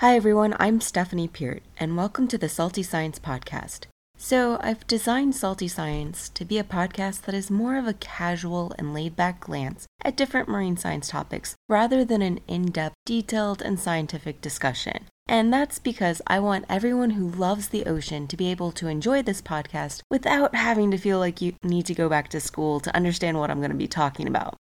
Hi, everyone. I'm Stephanie Peart, and welcome to the Salty Science Podcast. So, I've designed Salty Science to be a podcast that is more of a casual and laid back glance at different marine science topics rather than an in depth, detailed, and scientific discussion. And that's because I want everyone who loves the ocean to be able to enjoy this podcast without having to feel like you need to go back to school to understand what I'm going to be talking about.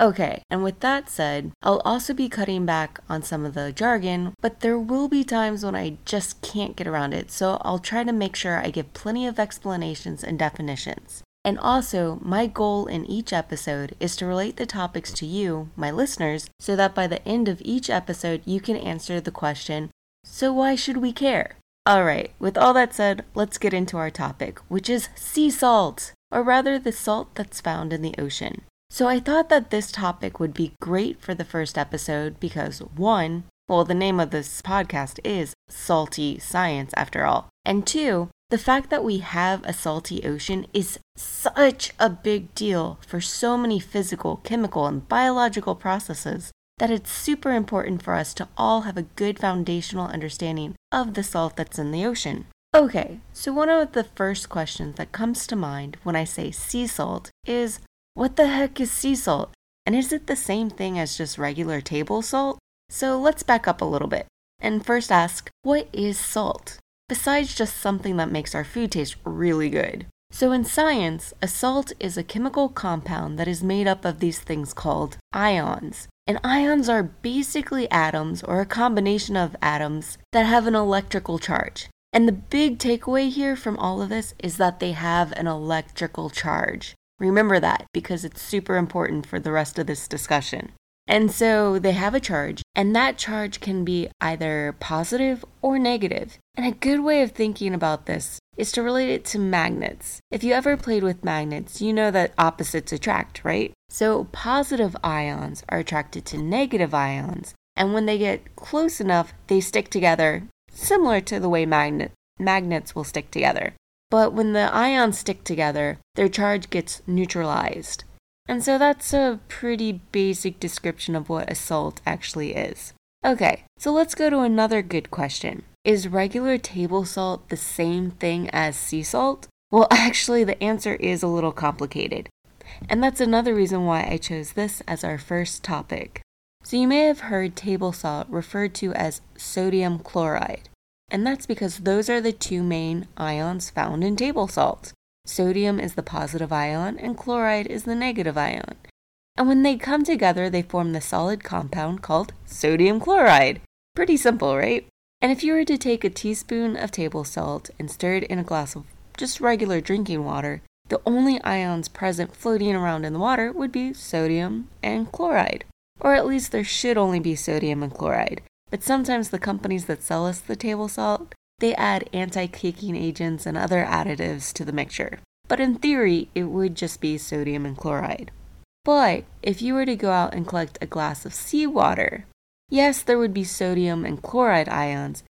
Okay, and with that said, I'll also be cutting back on some of the jargon, but there will be times when I just can't get around it, so I'll try to make sure I give plenty of explanations and definitions. And also, my goal in each episode is to relate the topics to you, my listeners, so that by the end of each episode, you can answer the question So, why should we care? Alright, with all that said, let's get into our topic, which is sea salt, or rather the salt that's found in the ocean. So I thought that this topic would be great for the first episode because one, well, the name of this podcast is Salty Science after all. And two, the fact that we have a salty ocean is such a big deal for so many physical, chemical, and biological processes that it's super important for us to all have a good foundational understanding of the salt that's in the ocean. Okay, so one of the first questions that comes to mind when I say sea salt is what the heck is sea salt? And is it the same thing as just regular table salt? So let's back up a little bit and first ask what is salt? Besides just something that makes our food taste really good. So, in science, a salt is a chemical compound that is made up of these things called ions. And ions are basically atoms or a combination of atoms that have an electrical charge. And the big takeaway here from all of this is that they have an electrical charge. Remember that because it's super important for the rest of this discussion. And so they have a charge, and that charge can be either positive or negative. And a good way of thinking about this is to relate it to magnets. If you ever played with magnets, you know that opposites attract, right? So positive ions are attracted to negative ions, and when they get close enough, they stick together, similar to the way magnet- magnets will stick together. But when the ions stick together, their charge gets neutralized. And so that's a pretty basic description of what a salt actually is. Okay, so let's go to another good question. Is regular table salt the same thing as sea salt? Well, actually, the answer is a little complicated. And that's another reason why I chose this as our first topic. So, you may have heard table salt referred to as sodium chloride and that's because those are the two main ions found in table salt. Sodium is the positive ion, and chloride is the negative ion. And when they come together, they form the solid compound called sodium chloride. Pretty simple, right? And if you were to take a teaspoon of table salt and stir it in a glass of just regular drinking water, the only ions present floating around in the water would be sodium and chloride. Or at least there should only be sodium and chloride. But sometimes the companies that sell us the table salt, they add anti-caking agents and other additives to the mixture. But in theory, it would just be sodium and chloride. But if you were to go out and collect a glass of seawater, yes, there would be sodium and chloride ions,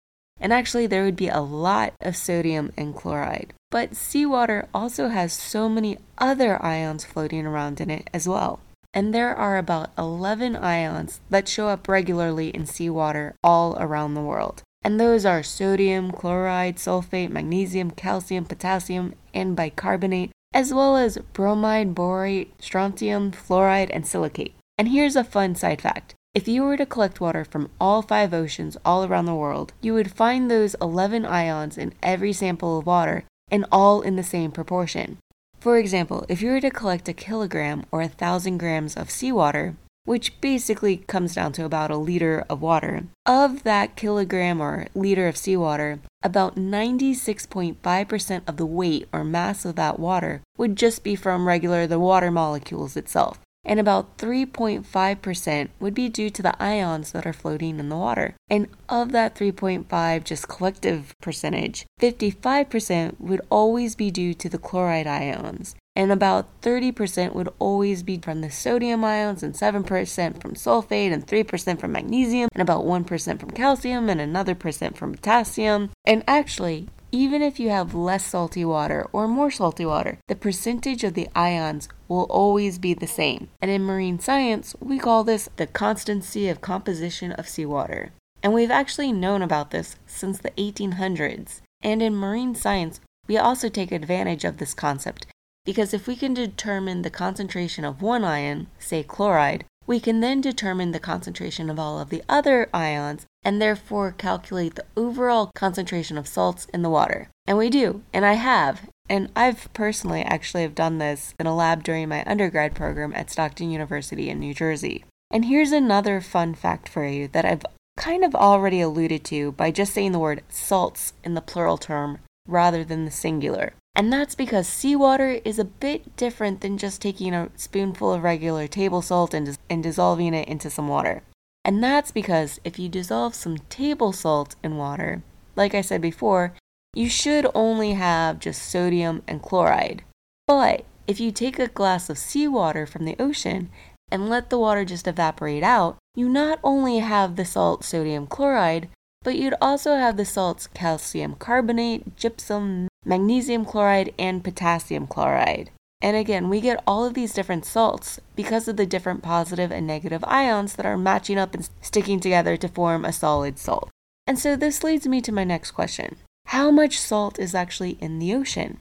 and actually there would be a lot of sodium and chloride. But seawater also has so many other ions floating around in it as well and there are about 11 ions that show up regularly in seawater all around the world. And those are sodium, chloride, sulfate, magnesium, calcium, potassium, and bicarbonate, as well as bromide, borate, strontium, fluoride, and silicate. And here's a fun side fact. If you were to collect water from all five oceans all around the world, you would find those 11 ions in every sample of water and all in the same proportion. For example, if you were to collect a kilogram or a thousand grams of seawater, which basically comes down to about a liter of water, of that kilogram or liter of seawater, about 96.5% of the weight or mass of that water would just be from regular the water molecules itself and about 3.5% would be due to the ions that are floating in the water. And of that 3.5 just collective percentage, 55% would always be due to the chloride ions. And about 30% would always be from the sodium ions, and 7% from sulfate, and 3% from magnesium, and about 1% from calcium, and another percent from potassium. And actually, even if you have less salty water or more salty water, the percentage of the ions will always be the same. And in marine science, we call this the constancy of composition of seawater. And we've actually known about this since the 1800s. And in marine science, we also take advantage of this concept because if we can determine the concentration of one ion, say chloride, we can then determine the concentration of all of the other ions and therefore calculate the overall concentration of salts in the water. And we do, and I have. And I've personally actually have done this in a lab during my undergrad program at Stockton University in New Jersey. And here's another fun fact for you that I've kind of already alluded to by just saying the word salts in the plural term rather than the singular. And that's because seawater is a bit different than just taking a spoonful of regular table salt and, dis- and dissolving it into some water. And that's because if you dissolve some table salt in water, like I said before, you should only have just sodium and chloride. But if you take a glass of seawater from the ocean and let the water just evaporate out, you not only have the salt sodium chloride, but you'd also have the salts calcium carbonate, gypsum, magnesium chloride, and potassium chloride. And again, we get all of these different salts because of the different positive and negative ions that are matching up and sticking together to form a solid salt. And so this leads me to my next question How much salt is actually in the ocean?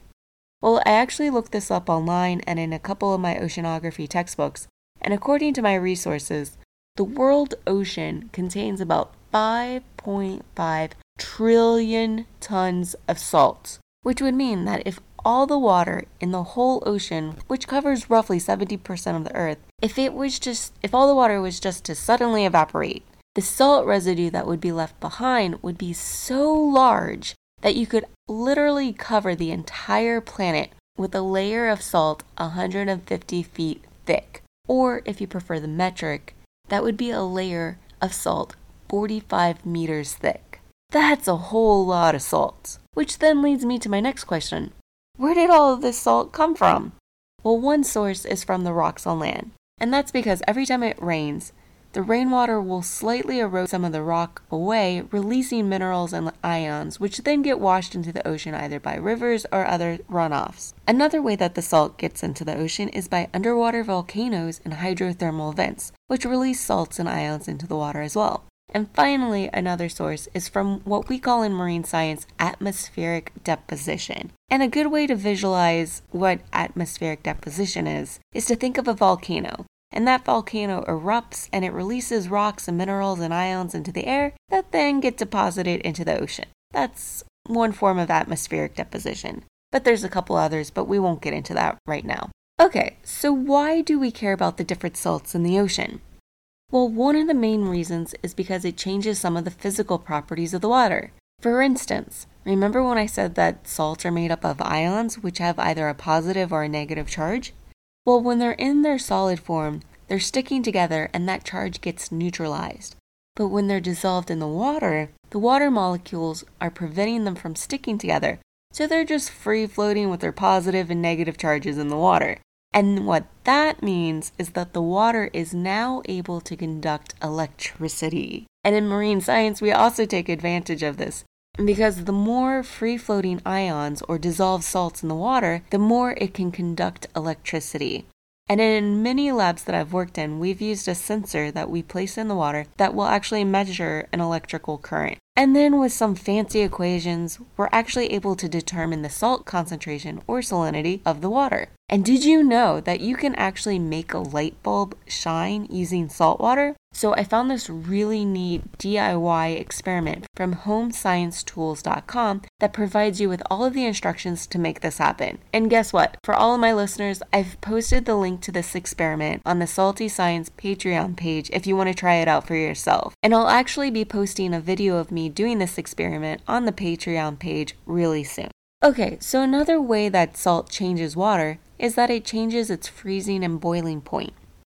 Well, I actually looked this up online and in a couple of my oceanography textbooks, and according to my resources, the world ocean contains about 5.5 trillion tons of salt, which would mean that if all the water in the whole ocean, which covers roughly 70% of the earth, if it was just if all the water was just to suddenly evaporate, the salt residue that would be left behind would be so large that you could literally cover the entire planet with a layer of salt 150 feet thick. Or, if you prefer the metric, that would be a layer of salt 45 meters thick. That's a whole lot of salt. Which then leads me to my next question Where did all of this salt come from? Well, one source is from the rocks on land, and that's because every time it rains, the rainwater will slightly erode some of the rock away, releasing minerals and ions, which then get washed into the ocean either by rivers or other runoffs. Another way that the salt gets into the ocean is by underwater volcanoes and hydrothermal vents, which release salts and ions into the water as well. And finally, another source is from what we call in marine science atmospheric deposition. And a good way to visualize what atmospheric deposition is is to think of a volcano and that volcano erupts and it releases rocks and minerals and ions into the air that then get deposited into the ocean. That's one form of atmospheric deposition. But there's a couple others, but we won't get into that right now. Okay, so why do we care about the different salts in the ocean? Well, one of the main reasons is because it changes some of the physical properties of the water. For instance, remember when I said that salts are made up of ions which have either a positive or a negative charge? Well, when they're in their solid form, they're sticking together and that charge gets neutralized. But when they're dissolved in the water, the water molecules are preventing them from sticking together, so they're just free floating with their positive and negative charges in the water. And what that means is that the water is now able to conduct electricity. And in marine science, we also take advantage of this because the more free floating ions or dissolved salts in the water, the more it can conduct electricity. And in many labs that I've worked in, we've used a sensor that we place in the water that will actually measure an electrical current. And then with some fancy equations, we're actually able to determine the salt concentration or salinity of the water. And did you know that you can actually make a light bulb shine using salt water? So I found this really neat DIY experiment from homesciencetools.com that provides you with all of the instructions to make this happen. And guess what? For all of my listeners, I've posted the link to this experiment on the Salty Science Patreon page if you want to try it out for yourself. And I'll actually be posting a video of me doing this experiment on the Patreon page really soon. Okay, so another way that salt changes water is that it changes its freezing and boiling point.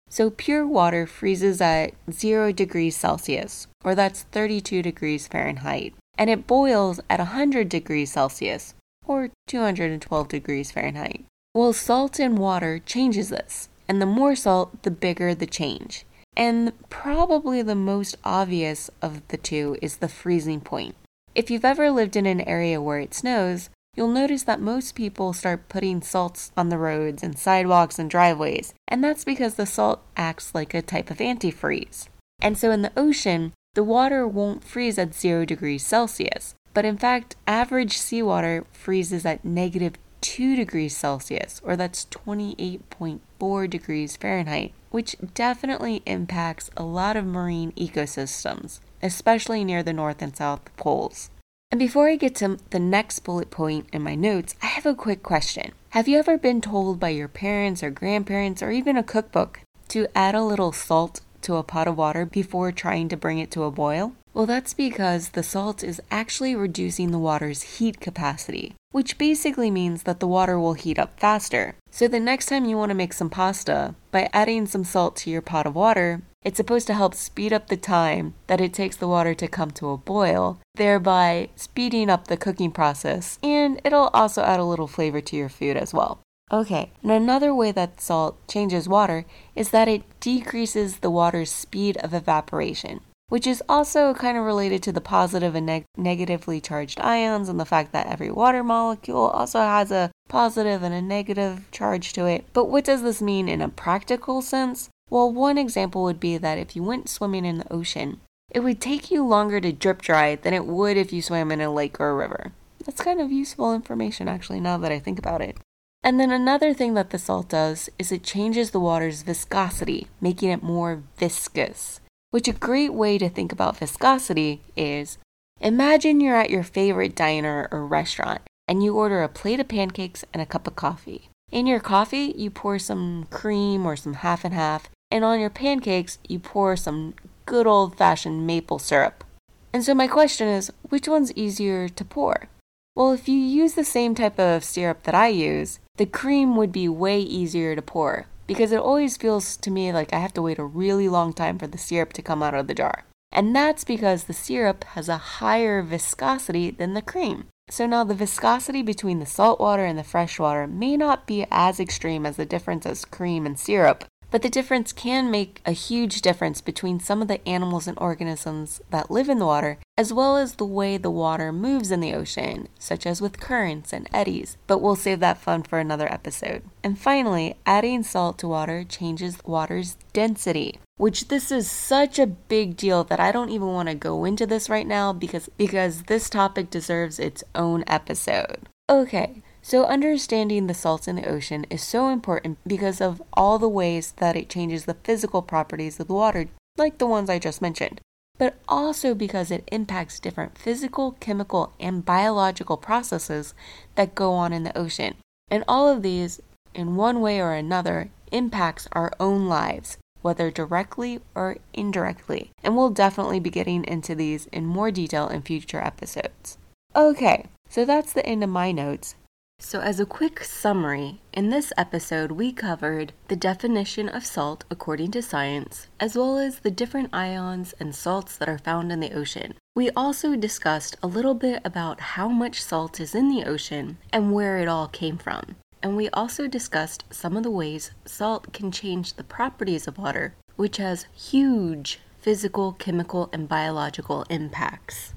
So pure water freezes at 0 degrees Celsius, or that's 32 degrees Fahrenheit, and it boils at 100 degrees Celsius, or 212 degrees Fahrenheit. Well, salt in water changes this, and the more salt, the bigger the change. And probably the most obvious of the two is the freezing point. If you've ever lived in an area where it snows, you'll notice that most people start putting salts on the roads and sidewalks and driveways, and that's because the salt acts like a type of antifreeze. And so in the ocean, the water won't freeze at 0 degrees Celsius. But in fact, average seawater freezes at negative 2 degrees Celsius, or that's 28.4 degrees Fahrenheit, which definitely impacts a lot of marine ecosystems, especially near the North and South poles. And before I get to the next bullet point in my notes, I have a quick question. Have you ever been told by your parents or grandparents or even a cookbook to add a little salt to a pot of water before trying to bring it to a boil? Well, that's because the salt is actually reducing the water's heat capacity, which basically means that the water will heat up faster. So the next time you want to make some pasta, by adding some salt to your pot of water, it's supposed to help speed up the time that it takes the water to come to a boil, thereby speeding up the cooking process, and it'll also add a little flavor to your food as well. Okay, and another way that salt changes water is that it decreases the water's speed of evaporation which is also kind of related to the positive and neg- negatively charged ions and the fact that every water molecule also has a positive and a negative charge to it. But what does this mean in a practical sense? Well, one example would be that if you went swimming in the ocean, it would take you longer to drip dry than it would if you swam in a lake or a river. That's kind of useful information actually now that I think about it. And then another thing that the salt does is it changes the water's viscosity, making it more viscous. Which a great way to think about viscosity is imagine you're at your favorite diner or restaurant and you order a plate of pancakes and a cup of coffee. In your coffee, you pour some cream or some half and half, and on your pancakes, you pour some good old fashioned maple syrup. And so, my question is which one's easier to pour? Well, if you use the same type of syrup that I use, the cream would be way easier to pour because it always feels to me like I have to wait a really long time for the syrup to come out of the jar. And that's because the syrup has a higher viscosity than the cream. So now the viscosity between the salt water and the fresh water may not be as extreme as the difference as cream and syrup, but the difference can make a huge difference between some of the animals and organisms that live in the water, as well as the way the water moves in the ocean, such as with currents and eddies. But we'll save that fun for another episode. And finally, adding salt to water changes water's density which this is such a big deal that I don't even want to go into this right now because because this topic deserves its own episode. Okay, so, understanding the salts in the ocean is so important because of all the ways that it changes the physical properties of the water, like the ones I just mentioned, but also because it impacts different physical, chemical, and biological processes that go on in the ocean. And all of these, in one way or another, impacts our own lives, whether directly or indirectly. And we'll definitely be getting into these in more detail in future episodes. Okay, so that's the end of my notes. So, as a quick summary, in this episode we covered the definition of salt according to science, as well as the different ions and salts that are found in the ocean. We also discussed a little bit about how much salt is in the ocean and where it all came from. And we also discussed some of the ways salt can change the properties of water, which has huge physical, chemical, and biological impacts.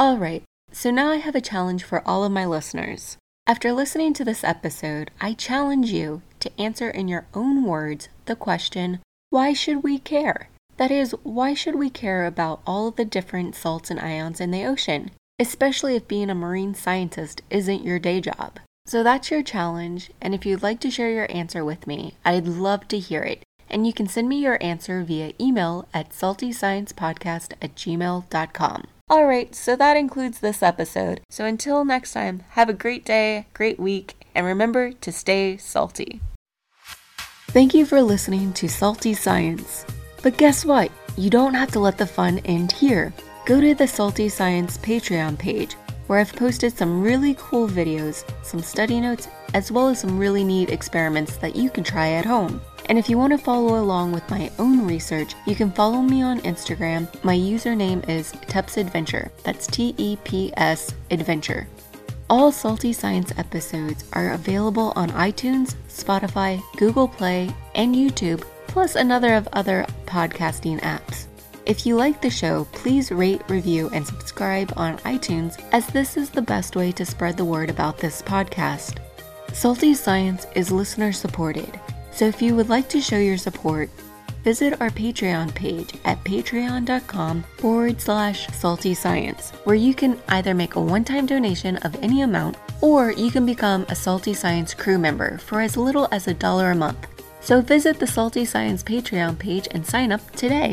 Alright, so now I have a challenge for all of my listeners. After listening to this episode, I challenge you to answer in your own words the question why should we care? That is, why should we care about all the different salts and ions in the ocean, especially if being a marine scientist isn't your day job? So that's your challenge, and if you'd like to share your answer with me, I'd love to hear it. And you can send me your answer via email at saltysciencepodcast at gmail.com. Alright, so that includes this episode. So until next time, have a great day, great week, and remember to stay salty. Thank you for listening to Salty Science. But guess what? You don't have to let the fun end here. Go to the Salty Science Patreon page, where I've posted some really cool videos, some study notes, as well as some really neat experiments that you can try at home. And if you want to follow along with my own research, you can follow me on Instagram. My username is Teps Adventure. That's T E P S Adventure. All Salty Science episodes are available on iTunes, Spotify, Google Play, and YouTube, plus another of other podcasting apps. If you like the show, please rate, review, and subscribe on iTunes, as this is the best way to spread the word about this podcast. Salty Science is listener supported. So if you would like to show your support, visit our Patreon page at patreon.com forward slash salty science, where you can either make a one time donation of any amount or you can become a Salty Science crew member for as little as a dollar a month. So visit the Salty Science Patreon page and sign up today.